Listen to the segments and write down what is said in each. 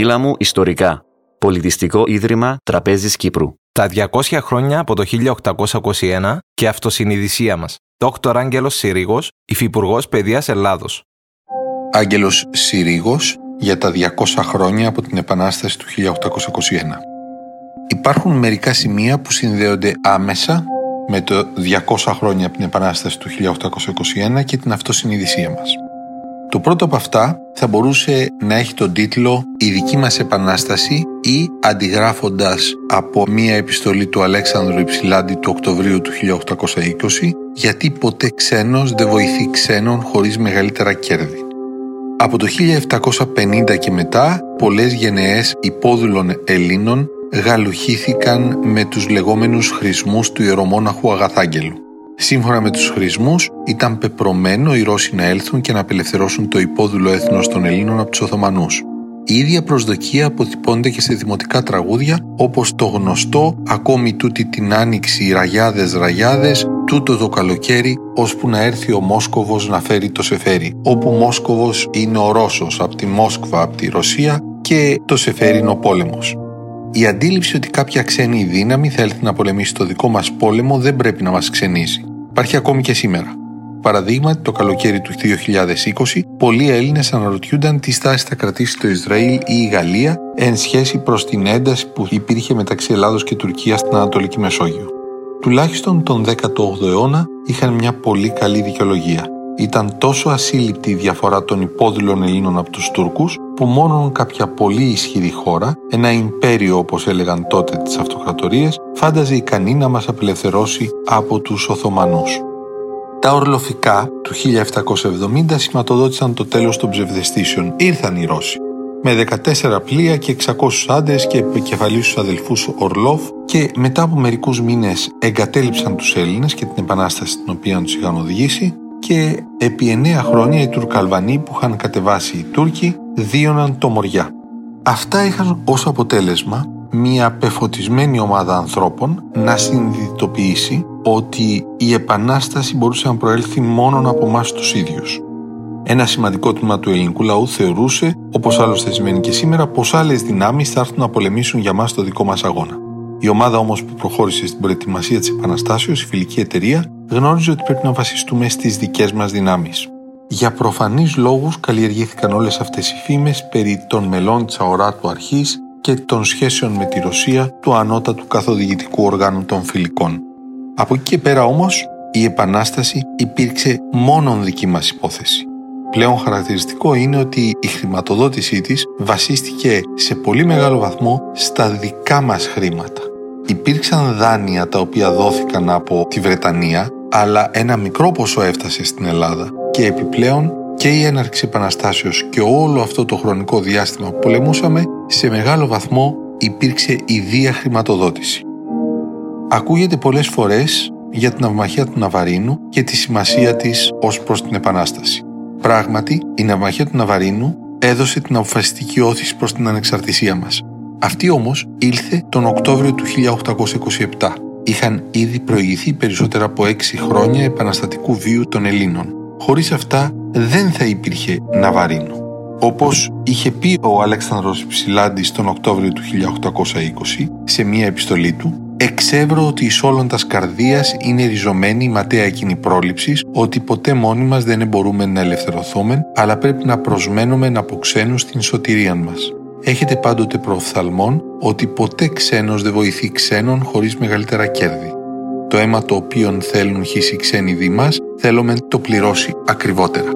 Μίλα μου ιστορικά. Πολιτιστικό Ίδρυμα Τραπέζης Κύπρου. Τα 200 χρόνια από το 1821 και αυτοσυνειδησία μας. Δόκτωρ Άγγελος Συρίγος, Υφυπουργός Παιδείας Ελλάδος. Άγγελος Συρίγος για τα 200 χρόνια από την Επανάσταση του 1821. Υπάρχουν μερικά σημεία που συνδέονται άμεσα με το 200 χρόνια από την Επανάσταση του 1821 και την αυτοσυνειδησία μας. Το πρώτο από αυτά θα μπορούσε να έχει τον τίτλο «Η δική μας επανάσταση» ή αντιγράφοντας από μία επιστολή του Αλέξανδρου Υψηλάντη του Οκτωβρίου του 1820 «Γιατί ποτέ ξένος δεν βοηθεί ξένον χωρίς μεγαλύτερα κέρδη». Από το 1750 και μετά, πολλές γενναίες υπόδουλων Ελλήνων γαλουχήθηκαν με τους λεγόμενους χρησμούς του ιερομόναχου Αγαθάγγελου. Σύμφωνα με τους χρησμούς, ήταν πεπρωμένο οι Ρώσοι να έλθουν και να απελευθερώσουν το υπόδουλο έθνος των Ελλήνων από τους Οθωμανούς. Η ίδια προσδοκία αποτυπώνεται και σε δημοτικά τραγούδια όπως το γνωστό «Ακόμη τούτη την άνοιξη ραγιάδες ραγιάδες, τούτο το καλοκαίρι, ώσπου να έρθει ο Μόσκοβος να φέρει το σεφέρι». Όπου Μόσκοβος είναι ο Ρώσος από τη Μόσκβα, από τη Ρωσία και το σεφέρι είναι ο πόλεμος. Η αντίληψη ότι κάποια ξένη δύναμη θα έλθει να πολεμήσει το δικό μας πόλεμο δεν πρέπει να μας ξενίζει. Υπάρχει ακόμη και σήμερα. Παραδείγματι, το καλοκαίρι του 2020, πολλοί Έλληνες αναρωτιούνταν τι στάση θα κρατήσει το Ισραήλ ή η Γαλλία εν σχέση προς την ένταση που υπήρχε μεταξύ Ελλάδος και Τουρκίας στην Ανατολική Μεσόγειο. Τουλάχιστον τον 18ο αιώνα είχαν μια πολύ καλή δικαιολογία ήταν τόσο ασύλληπτη η διαφορά των υπόδουλων Ελλήνων από τους Τούρκους που μόνον κάποια πολύ ισχυρή χώρα, ένα ιμπέριο όπως έλεγαν τότε τις αυτοκρατορίες, φάνταζε ικανή να μας απελευθερώσει από τους Οθωμανούς. Τα ορλοφικά του 1770 σηματοδότησαν το τέλος των ψευδεστήσεων. Ήρθαν οι Ρώσοι με 14 πλοία και 600 άντρες και επικεφαλής τους αδελφούς Ορλόφ και μετά από μερικούς μήνες εγκατέλειψαν τους Έλληνες και την επανάσταση την οποία τους είχαν οδηγήσει και επί εννέα χρόνια οι Τουρκαλβανοί που είχαν κατεβάσει οι Τούρκοι δίωναν το Μοριά. Αυτά είχαν ως αποτέλεσμα μια πεφωτισμένη ομάδα ανθρώπων να συνειδητοποιήσει ότι η Επανάσταση μπορούσε να προέλθει μόνο από εμάς τους ίδιους. Ένα σημαντικό τμήμα του ελληνικού λαού θεωρούσε, όπως άλλωστε σημαίνει και σήμερα, πως άλλες δυνάμεις θα έρθουν να πολεμήσουν για μας το δικό μας αγώνα. Η ομάδα όμως που προχώρησε στην προετοιμασία της Επαναστάσεως, η φιλική εταιρεία, γνώριζε ότι πρέπει να βασιστούμε στις δικές μας δυνάμεις. Για προφανείς λόγους καλλιεργήθηκαν όλες αυτές οι φήμες περί των μελών της αοράτου αρχής και των σχέσεων με τη Ρωσία του ανώτατου καθοδηγητικού οργάνου των φιλικών. Από εκεί και πέρα όμως, η Επανάσταση υπήρξε μόνον δική μας υπόθεση. Πλέον χαρακτηριστικό είναι ότι η χρηματοδότησή της βασίστηκε σε πολύ μεγάλο βαθμό στα δικά μας χρήματα. Υπήρξαν δάνεια τα οποία δόθηκαν από τη Βρετανία, αλλά ένα μικρό ποσό έφτασε στην Ελλάδα και επιπλέον και η έναρξη επαναστάσεως και όλο αυτό το χρονικό διάστημα που πολεμούσαμε, σε μεγάλο βαθμό υπήρξε ιδία χρηματοδότηση. Ακούγεται πολλές φορές για την αυμαχία του Ναβαρίνου και τη σημασία της ως προς την Επανάσταση. Πράγματι, η ναυμαχία του Ναβαρίνου έδωσε την αποφασιστική όθηση προς την ανεξαρτησία μας. Αυτή όμως ήλθε τον Οκτώβριο του 1827. Είχαν ήδη προηγηθεί περισσότερα από έξι χρόνια επαναστατικού βίου των Ελλήνων. Χωρίς αυτά δεν θα υπήρχε Ναβαρίνου. Όπως είχε πει ο Αλέξανδρος Ψηλάντης τον Οκτώβριο του 1820 σε μία επιστολή του Εξεύρω ότι εις όλων τας καρδίας είναι ριζωμένη η ματέα εκείνη πρόληψης, ότι ποτέ μόνοι μας δεν μπορούμε να ελευθερωθούμε, αλλά πρέπει να προσμένουμε να αποξένουν στην σωτηρία μας. Έχετε πάντοτε προοφθαλμόν ότι ποτέ ξένος δεν βοηθεί ξένον χωρίς μεγαλύτερα κέρδη. Το αίμα το οποίο θέλουν χύσει ξένοι δι μας, θέλουμε το πληρώσει ακριβότερα.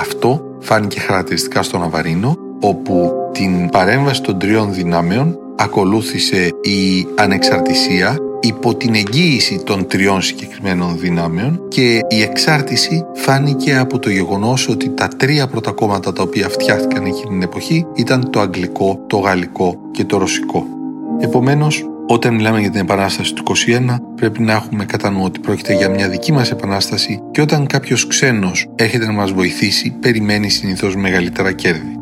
Αυτό φάνηκε χαρακτηριστικά στον Αβαρίνο, όπου την παρέμβαση των τριών δυνάμεων ακολούθησε η ανεξαρτησία υπό την εγγύηση των τριών συγκεκριμένων δυνάμεων και η εξάρτηση φάνηκε από το γεγονός ότι τα τρία πρώτα κόμματα τα οποία φτιάχτηκαν εκείνη την εποχή ήταν το αγγλικό, το γαλλικό και το ρωσικό. Επομένως, όταν μιλάμε για την επανάσταση του 21, πρέπει να έχουμε κατά νου ότι πρόκειται για μια δική μας επανάσταση και όταν κάποιος ξένος έρχεται να μας βοηθήσει, περιμένει συνήθως μεγαλύτερα κέρδη.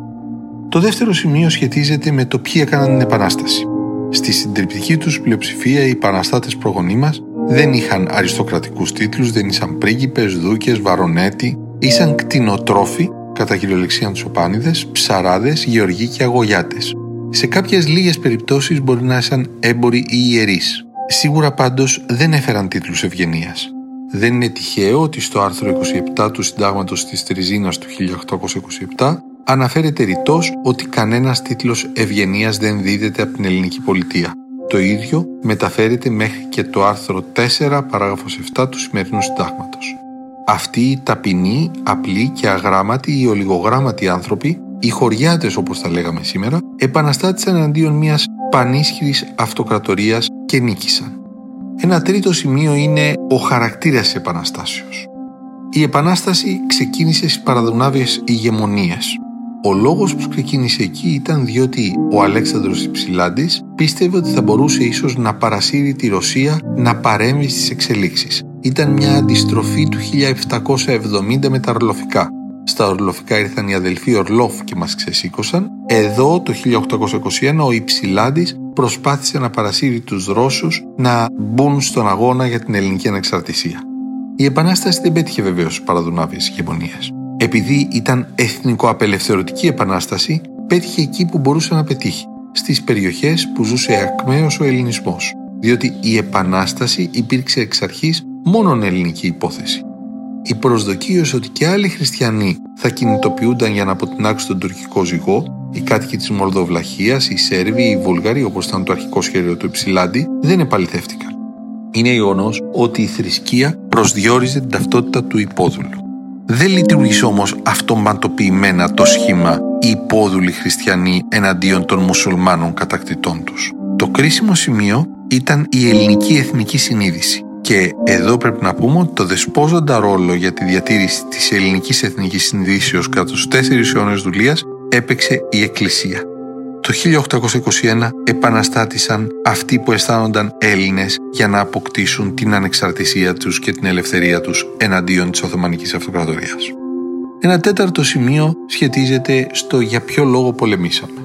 Το δεύτερο σημείο σχετίζεται με το ποιοι έκαναν την Επανάσταση. Στη συντριπτική τους πλειοψηφία, οι επαναστάτε προγονεί μας δεν είχαν αριστοκρατικούς τίτλους, δεν ήσαν πρίγκιπες, δούκες, βαρονέτη, ήσαν κτηνοτρόφοι, κατά κυριολεξία τους οπάνιδες, ψαράδες, γεωργοί και αγωγιάτες. Σε κάποιες λίγες περιπτώσεις μπορεί να ήσαν έμποροι ή ιερείς. Σίγουρα πάντως δεν έφεραν τίτλους ευγενίας. Δεν είναι τυχαίο ότι στο άρθρο 27 του Συντάγματος της Τριζίνας του 1827 αναφέρεται ρητός ότι κανένας τίτλος ευγενίας δεν δίδεται από την ελληνική πολιτεία. Το ίδιο μεταφέρεται μέχρι και το άρθρο 4 παράγραφος 7 του σημερινού συντάγματος. Αυτοί οι ταπεινοί, απλοί και αγράμματοι ή ολιγογράμματοι άνθρωποι, οι χωριάτες όπως τα λέγαμε σήμερα, επαναστάτησαν εναντίον μιας πανίσχυρης αυτοκρατορίας και νίκησαν. Ένα τρίτο σημείο είναι ο χαρακτήρας της επαναστάσεως. Η επανάσταση ξεκίνησε στις παραδουνάβιες ηγεμονίες, ο λόγος που ξεκίνησε εκεί ήταν διότι ο Αλέξανδρος Υψηλάντης πίστευε ότι θα μπορούσε ίσως να παρασύρει τη Ρωσία να παρέμβει στις εξελίξεις. Ήταν μια αντιστροφή του 1770 με τα ορλοφικά. Στα ορλοφικά ήρθαν οι αδελφοί Ορλόφ και μας ξεσήκωσαν. Εδώ το 1821 ο Υψηλάντης προσπάθησε να παρασύρει τους Ρώσους να μπουν στον αγώνα για την ελληνική ανεξαρτησία. Η Επανάσταση δεν πέτυχε βεβαίως παραδουνάβιες ηγεμονίες επειδή ήταν εθνικοαπελευθερωτική επανάσταση, πέτυχε εκεί που μπορούσε να πετύχει, στις περιοχές που ζούσε ακμαίως ο ελληνισμός, διότι η επανάσταση υπήρξε εξ αρχής μόνον ελληνική υπόθεση. Η προσδοκίωση ότι και άλλοι χριστιανοί θα κινητοποιούνταν για να αποτινάξουν τον τουρκικό ζυγό, οι κάτοικοι της Μολδοβλαχίας, οι Σέρβοι, οι Βουλγαροί, όπως ήταν το αρχικό σχέδιο του Υψηλάντη, δεν επαληθεύτηκαν. Είναι γεγονός ότι η θρησκεία προσδιορίζε την ταυτότητα του υπόδουλου. Δεν λειτουργεί όμως αυτοματοποιημένα το σχήμα οι υπόδουλοι χριστιανοί εναντίον των μουσουλμάνων κατακτητών τους. Το κρίσιμο σημείο ήταν η ελληνική εθνική συνείδηση. Και εδώ πρέπει να πούμε ότι το δεσπόζοντα ρόλο για τη διατήρηση της ελληνικής εθνικής συνειδήσεως κατά τους τέσσερις αιώνες δουλείας έπαιξε η Εκκλησία. Το 1821 επαναστάτησαν αυτοί που αισθάνονταν Έλληνες για να αποκτήσουν την ανεξαρτησία τους και την ελευθερία τους εναντίον της Οθωμανικής Αυτοκρατορίας. Ένα τέταρτο σημείο σχετίζεται στο για ποιο λόγο πολεμήσαμε.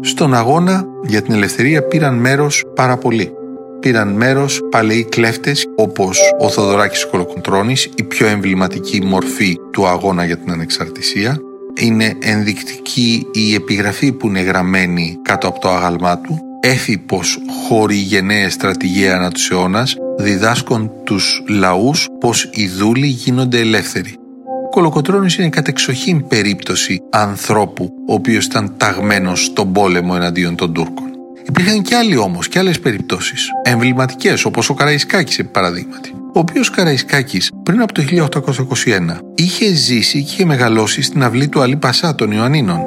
Στον αγώνα για την ελευθερία πήραν μέρος πάρα πολλοί. Πήραν μέρος παλαιοί κλέφτες όπως ο Θοδωράκης Κολοκοντρώνης, η πιο εμβληματική μορφή του αγώνα για την ανεξαρτησία, είναι ενδεικτική η επιγραφή που είναι γραμμένη κάτω από το άγαλμά του Έφυπος χώρη γενναίες στρατηγία ανά τους αιώνας διδάσκουν τους λαούς πως οι δούλοι γίνονται ελεύθεροι. Ο Κολοκοτρώνης είναι κατεξοχήν περίπτωση ανθρώπου ο οποίος ήταν ταγμένος στον πόλεμο εναντίον των Τούρκων. Υπήρχαν και άλλοι όμως και άλλες περιπτώσεις, εμβληματικές όπως ο Καραϊσκάκης επί παραδείγματι ο οποίος Καραϊσκάκης πριν από το 1821 είχε ζήσει και είχε μεγαλώσει στην αυλή του Αλή Πασά των Ιωαννίνων.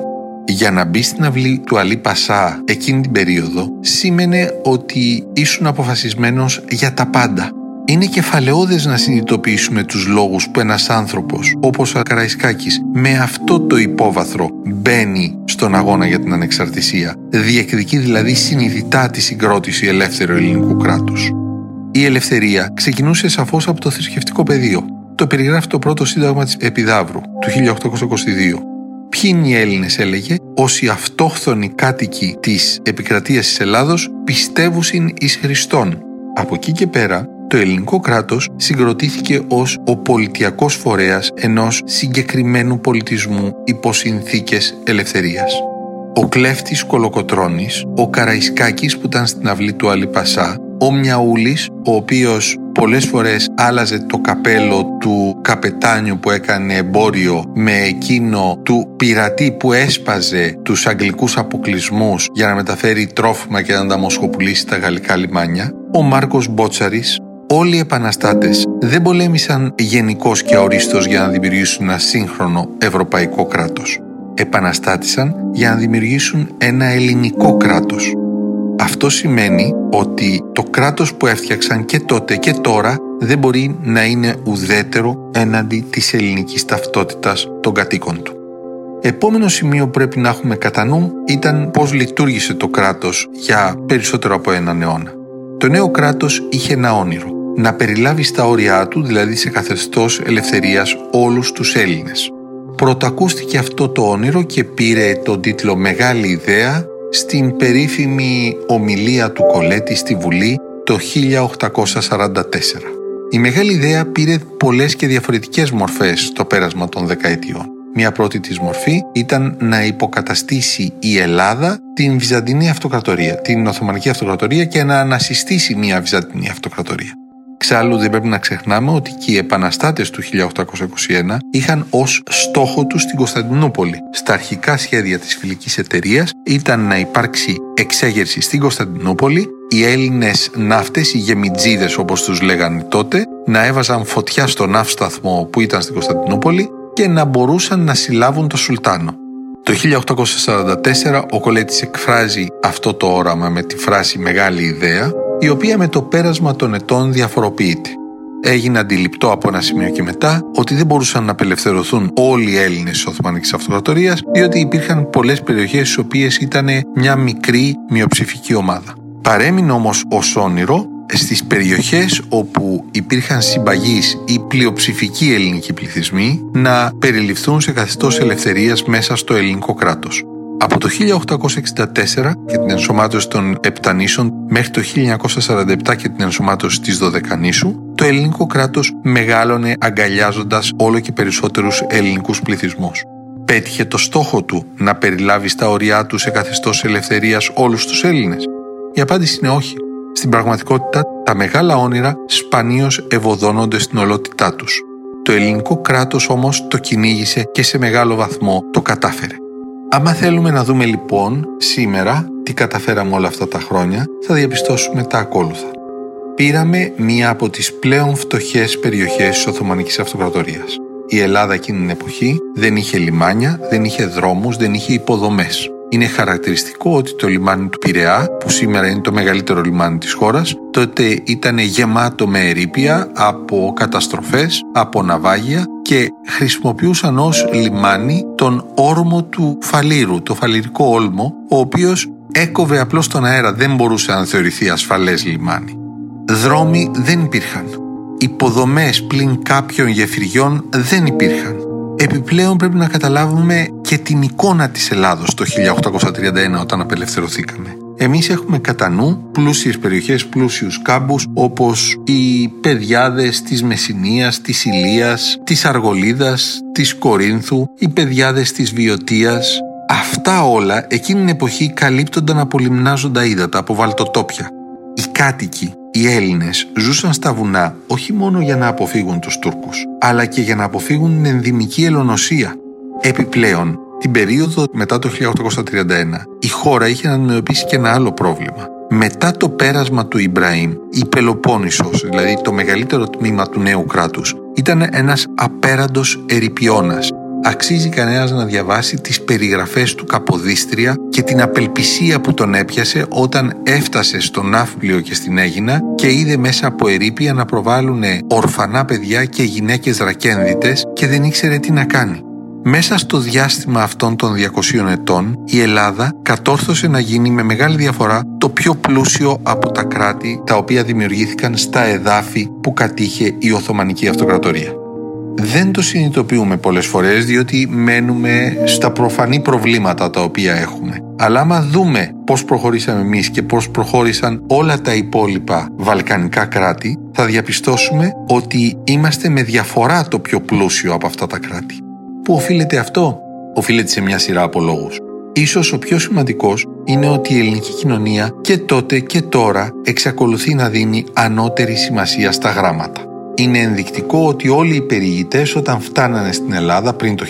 Για να μπει στην αυλή του Αλή Πασά εκείνη την περίοδο σήμαινε ότι ήσουν αποφασισμένος για τα πάντα. Είναι κεφαλαιόδες να συνειδητοποιήσουμε τους λόγους που ένας άνθρωπος όπως ο Καραϊσκάκης με αυτό το υπόβαθρο μπαίνει στον αγώνα για την ανεξαρτησία. Διεκδικεί δηλαδή συνειδητά τη συγκρότηση ελεύθερου ελληνικού κράτους. Η ελευθερία ξεκινούσε σαφώς από το θρησκευτικό πεδίο. Το περιγράφει το πρώτο σύνταγμα της Επιδαύρου του 1822. Ποιοι είναι οι Έλληνες, έλεγε, όσοι αυτόχθονοι κάτοικοι της επικρατείας της Ελλάδος πιστεύουσιν εις Χριστόν. Από εκεί και πέρα, το ελληνικό κράτος συγκροτήθηκε ως ο πολιτιακός φορέας ενός συγκεκριμένου πολιτισμού υπό συνθήκες ελευθερίας. Ο κλέφτης Κολοκοτρώνης, ο Καραϊσκάκης που ήταν στην αυλή του Αλιπασά, ο Μιαούλης, ο οποίος πολλές φορές άλλαζε το καπέλο του καπετάνιου που έκανε εμπόριο με εκείνο του πειρατή που έσπαζε τους αγγλικούς αποκλεισμούς για να μεταφέρει τρόφιμα και να τα μοσχοπουλήσει στα γαλλικά λιμάνια, ο Μάρκος Μπότσαρης, όλοι οι επαναστάτες δεν πολέμησαν γενικώ και ορίστος για να δημιουργήσουν ένα σύγχρονο ευρωπαϊκό κράτος. Επαναστάτησαν για να δημιουργήσουν ένα ελληνικό κράτος αυτό σημαίνει ότι το κράτος που έφτιαξαν και τότε και τώρα δεν μπορεί να είναι ουδέτερο έναντι της ελληνικής ταυτότητας των κατοίκων του. Επόμενο σημείο που πρέπει να έχουμε κατά νου ήταν πώς λειτουργήσε το κράτος για περισσότερο από έναν αιώνα. Το νέο κράτος είχε ένα όνειρο, να περιλάβει στα όρια του, δηλαδή σε καθεστώς ελευθερίας, όλους τους Έλληνες. Πρωτακούστηκε αυτό το όνειρο και πήρε τον τίτλο «Μεγάλη ιδέα» στην περίφημη ομιλία του Κολέτη στη Βουλή το 1844. Η μεγάλη ιδέα πήρε πολλές και διαφορετικές μορφές στο πέρασμα των δεκαετιών. Μια πρώτη της μορφή ήταν να υποκαταστήσει η Ελλάδα την Βυζαντινή Αυτοκρατορία, την Οθωμανική Αυτοκρατορία και να ανασυστήσει μια Βυζαντινή Αυτοκρατορία. Εξάλλου δεν πρέπει να ξεχνάμε ότι και οι επαναστάτες του 1821 είχαν ως στόχο τους την Κωνσταντινούπολη. Στα αρχικά σχέδια της φιλικής εταιρείας ήταν να υπάρξει εξέγερση στην Κωνσταντινούπολη, οι Έλληνες ναύτες, οι γεμιτζίδες όπως τους λέγανε τότε, να έβαζαν φωτιά στο ναύσταθμο που ήταν στην Κωνσταντινούπολη και να μπορούσαν να συλλάβουν το Σουλτάνο. Το 1844 ο Κολέτης εκφράζει αυτό το όραμα με τη φράση «μεγάλη ιδέα» η οποία με το πέρασμα των ετών διαφοροποιείται. Έγινε αντιληπτό από ένα σημείο και μετά ότι δεν μπορούσαν να απελευθερωθούν όλοι οι Έλληνες της Οθωμανικής Αυτοκρατορίας, διότι υπήρχαν πολλές περιοχές στις οποίες ήταν μια μικρή μειοψηφική ομάδα. Παρέμεινε όμως ως όνειρο στις περιοχές όπου υπήρχαν συμπαγείς ή πλειοψηφικοί ελληνικοί πληθυσμοί να περιληφθούν σε καθεστώς ελευθερίας μέσα στο ελληνικό κράτος. Από το 1864 και την ενσωμάτωση των Επτανήσων μέχρι το 1947 και την ενσωμάτωση της Δωδεκανήσου, το ελληνικό κράτος μεγάλωνε αγκαλιάζοντας όλο και περισσότερους ελληνικούς πληθυσμούς. Πέτυχε το στόχο του να περιλάβει στα ωριά του σε καθεστώς ελευθερίας όλους τους Έλληνες. Η απάντηση είναι όχι. Στην πραγματικότητα, τα μεγάλα όνειρα σπανίως ευωδώνονται στην ολότητά τους. Το ελληνικό κράτος όμως το κυνήγησε και σε μεγάλο βαθμό το κατάφερε. Άμα θέλουμε να δούμε λοιπόν σήμερα τι καταφέραμε όλα αυτά τα χρόνια, θα διαπιστώσουμε τα ακόλουθα. Πήραμε μία από τις πλέον φτωχές περιοχές της Οθωμανικής Αυτοκρατορίας. Η Ελλάδα εκείνη την εποχή δεν είχε λιμάνια, δεν είχε δρόμους, δεν είχε υποδομές. Είναι χαρακτηριστικό ότι το λιμάνι του Πειραιά, που σήμερα είναι το μεγαλύτερο λιμάνι της χώρας, τότε ήταν γεμάτο με ερήπια από καταστροφές, από ναυάγια και χρησιμοποιούσαν ως λιμάνι τον όρμο του φαλήρου, το φαλυρικό όλμο, ο οποίος έκοβε απλώς τον αέρα, δεν μπορούσε να θεωρηθεί ασφαλές λιμάνι. Δρόμοι δεν υπήρχαν. Υποδομές πλην κάποιων γεφυριών δεν υπήρχαν. Επιπλέον πρέπει να καταλάβουμε και την εικόνα της Ελλάδος το 1831 όταν απελευθερωθήκαμε. Εμείς έχουμε κατά νου πλούσιες περιοχές, πλούσιους κάμπους όπως οι παιδιάδες της Μεσσηνίας, της Ηλίας, της Αργολίδας, της Κορίνθου, οι παιδιάδες της Βιωτίας. Αυτά όλα εκείνη την εποχή καλύπτονταν από λιμνάζοντα ύδατα, από βαλτοτόπια. Οι κάτοικοι, οι Έλληνες ζούσαν στα βουνά όχι μόνο για να αποφύγουν τους Τούρκους, αλλά και για να αποφύγουν την ενδυμική ελονοσία. Επιπλέον, την περίοδο μετά το 1831, η χώρα είχε να αντιμετωπίσει και ένα άλλο πρόβλημα. Μετά το πέρασμα του Ιμπραήμ, η Πελοπόννησος, δηλαδή το μεγαλύτερο τμήμα του νέου κράτους, ήταν ένας απέραντος ερυπιώνας. Αξίζει κανένας να διαβάσει τις περιγραφές του Καποδίστρια και την απελπισία που τον έπιασε όταν έφτασε στο Ναύπλιο και στην Έγινα και είδε μέσα από ερήπια να προβάλλουν ορφανά παιδιά και γυναίκες ρακένδυτες και δεν ήξερε τι να κάνει. Μέσα στο διάστημα αυτών των 200 ετών, η Ελλάδα κατόρθωσε να γίνει με μεγάλη διαφορά το πιο πλούσιο από τα κράτη τα οποία δημιουργήθηκαν στα εδάφη που κατήχε η Οθωμανική Αυτοκρατορία. Δεν το συνειδητοποιούμε πολλές φορές διότι μένουμε στα προφανή προβλήματα τα οποία έχουμε. Αλλά άμα δούμε πώς προχωρήσαμε εμείς και πώς προχώρησαν όλα τα υπόλοιπα βαλκανικά κράτη, θα διαπιστώσουμε ότι είμαστε με διαφορά το πιο πλούσιο από αυτά τα κράτη. Πού οφείλεται αυτό; Οφείλεται σε μια σειρά από λόγους. Ίσως ο πιο σημαντικός είναι ότι η ελληνική κοινωνία και τότε και τώρα εξακολουθεί να δίνει ανώτερη σημασία στα γράμματα. Είναι ενδεικτικό ότι όλοι οι περιηγητές όταν φτάνανε στην Ελλάδα πριν το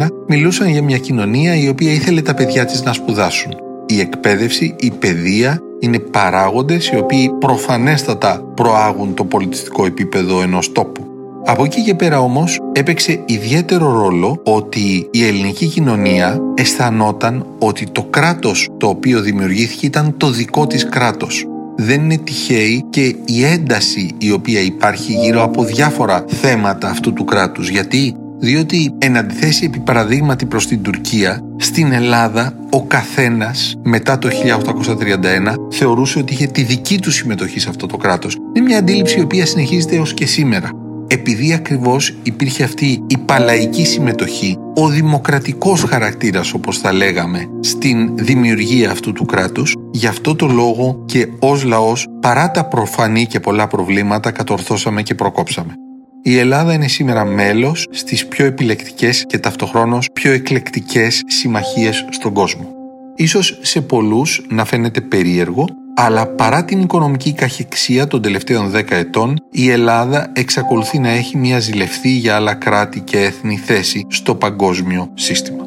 1821 μιλούσαν για μια κοινωνία η οποία ήθελε τα παιδιά της να σπουδάσουν. Η εκπαίδευση, η παιδεία είναι παράγοντες οι οποίοι προφανέστατα προάγουν το πολιτιστικό επίπεδο ενός τόπου. Από εκεί και πέρα όμως έπαιξε ιδιαίτερο ρόλο ότι η ελληνική κοινωνία αισθανόταν ότι το κράτος το οποίο δημιουργήθηκε ήταν το δικό της κράτος. Δεν είναι τυχαίη και η ένταση η οποία υπάρχει γύρω από διάφορα θέματα αυτού του κράτους. Γιατί; Διότι εν αντιθέσει επί παραδείγματι προς την Τουρκία, στην Ελλάδα ο καθένας μετά το 1831 θεωρούσε ότι είχε τη δική του συμμετοχή σε αυτό το κράτος. Είναι μια αντίληψη η οποία συνεχίζεται έως και σήμερα επειδή ακριβώς υπήρχε αυτή η παλαϊκή συμμετοχή, ο δημοκρατικός χαρακτήρας όπως θα λέγαμε στην δημιουργία αυτού του κράτους, γι' αυτό το λόγο και ως λαός παρά τα προφανή και πολλά προβλήματα κατορθώσαμε και προκόψαμε. η Ελλάδα είναι σήμερα μέλος στις πιο επιλεκτικές και ταυτοχρόνως πιο εκλεκτικές συμμαχίες στον κόσμο. Ίσως σε πολλούς να φαίνεται περίεργο, αλλά παρά την οικονομική καχεξία των τελευταίων 10 ετών, η Ελλάδα εξακολουθεί να έχει μια ζηλευθή για άλλα κράτη και έθνη θέση στο παγκόσμιο σύστημα.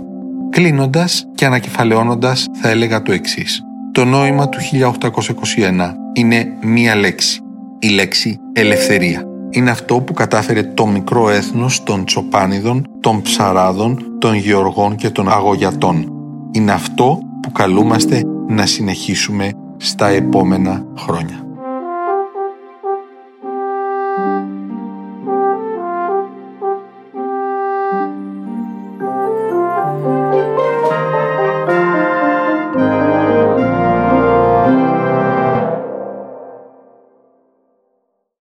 Κλείνοντας και ανακεφαλαιώνοντας θα έλεγα το εξής. Το νόημα του 1821 είναι μία λέξη. Η λέξη ελευθερία. Είναι αυτό που κατάφερε το μικρό έθνος των Τσοπάνιδων, των Ψαράδων, των Γεωργών και των Αγωγιατών. Είναι αυτό που καλούμαστε να συνεχίσουμε στα επόμενα χρόνια.